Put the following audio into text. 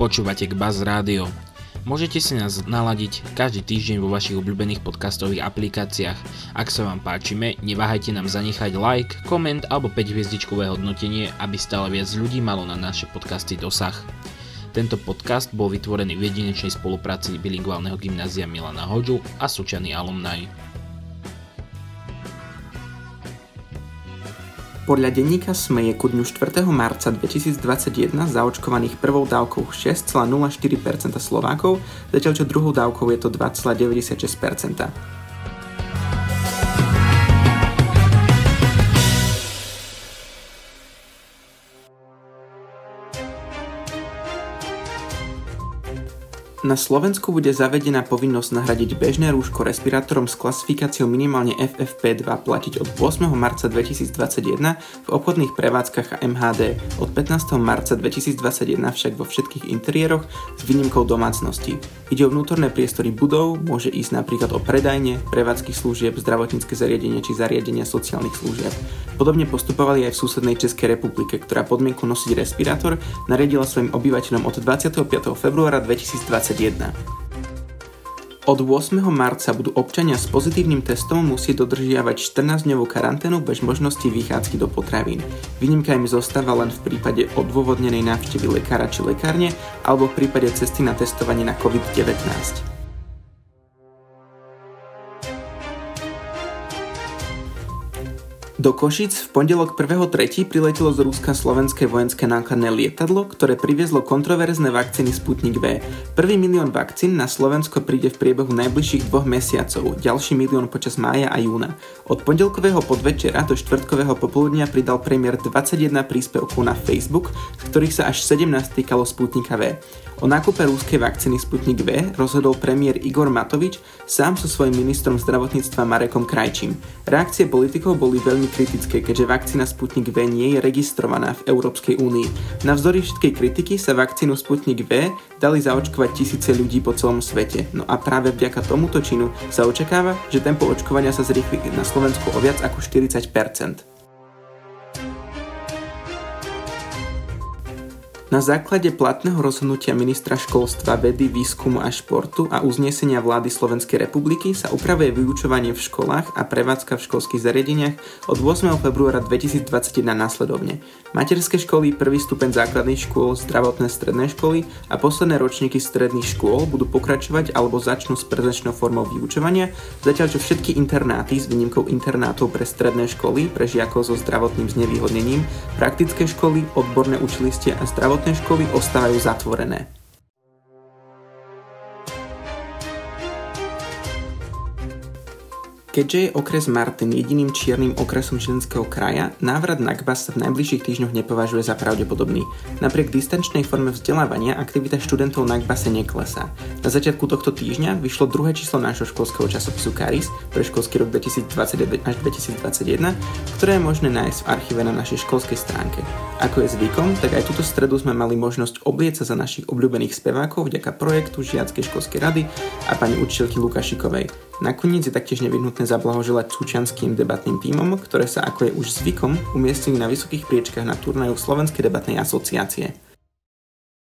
Počúvate k Buzz Rádio. Môžete si nás naladiť každý týždeň vo vašich obľúbených podcastových aplikáciách. Ak sa vám páčime, neváhajte nám zanechať like, koment alebo 5 hviezdičkové hodnotenie, aby stále viac ľudí malo na naše podcasty dosah. Tento podcast bol vytvorený v jedinečnej spolupráci bilingválneho gymnázia Milana Hoďu a Sučany alumni. Podľa denníka SME je ku dňu 4. marca 2021 zaočkovaných prvou dávkou 6,04% Slovákov, zatiaľ čo druhou dávkou je to 2,96%. Na Slovensku bude zavedená povinnosť nahradiť bežné rúško respirátorom s klasifikáciou minimálne FFP2 platiť od 8. marca 2021 v obchodných prevádzkach a MHD, od 15. marca 2021 však vo všetkých interiéroch s výnimkou domácnosti. Ide o vnútorné priestory budov, môže ísť napríklad o predajne, prevádzky služieb, zdravotnícke zariadenia či zariadenia sociálnych služieb. Podobne postupovali aj v susednej Českej republike, ktorá podmienku nosiť respirátor nariadila svojim obyvateľom od 25. februára 2020 od 8. marca budú občania s pozitívnym testom musieť dodržiavať 14-dňovú karanténu bez možnosti vychádzky do potravín. Výnimka im zostáva len v prípade odôvodnenej návštevy lekára či lekárne alebo v prípade cesty na testovanie na COVID-19. Do Košic v pondelok 1.3. priletelo z Ruska slovenské vojenské nákladné lietadlo, ktoré priviezlo kontroverzné vakcíny Sputnik V. Prvý milión vakcín na Slovensko príde v priebehu najbližších dvoch mesiacov, ďalší milión počas mája a júna. Od pondelkového podvečera do štvrtkového popoludnia pridal premiér 21 príspevkov na Facebook, z ktorých sa až 17 týkalo Sputnika V. O nákupe rúskej vakcíny Sputnik V rozhodol premiér Igor Matovič sám so svojím ministrom zdravotníctva Marekom Krajčím. Reakcie politikov boli veľmi kritické, keďže vakcína Sputnik V nie je registrovaná v Európskej únii. Navzdory všetkej kritiky sa vakcínu Sputnik V dali zaočkovať tisíce ľudí po celom svete. No a práve vďaka tomuto činu sa očakáva, že tempo očkovania sa zrýchli na Slovensku o viac ako 40%. Na základe platného rozhodnutia ministra školstva, vedy, výskumu a športu a uznesenia vlády Slovenskej republiky sa upravuje vyučovanie v školách a prevádzka v školských zariadeniach od 8. februára 2021 následovne. Materské školy, prvý stupeň základných škôl, zdravotné stredné školy a posledné ročníky stredných škôl budú pokračovať alebo začnú s prezenčnou formou vyučovania, zatiaľ čo všetky internáty s výnimkou internátov pre stredné školy, pre žiakov so zdravotným znevýhodnením, praktické školy, odborné učiliście a zdravotné školy ostávajú zatvorené. Keďže je okres Martin jediným čiernym okresom Žilinského kraja, návrat na KBAS sa v najbližších týždňoch nepovažuje za pravdepodobný. Napriek distančnej forme vzdelávania aktivita študentov na KBASe neklesá. Na začiatku tohto týždňa vyšlo druhé číslo nášho školského časopisu Karis pre školský rok 2029 až 2021, ktoré je možné nájsť v archíve na našej školskej stránke. Ako je zvykom, tak aj túto stredu sme mali možnosť oblieť sa za našich obľúbených spevákov vďaka projektu Žiackej školskej rady a pani učiteľky Lukašikovej. Nakoniec je taktiež nevyhnutné zablahoželať súčanským debatným tímom, ktoré sa, ako je už zvykom, umiestnili na vysokých priečkách na turnaju Slovenskej debatnej asociácie.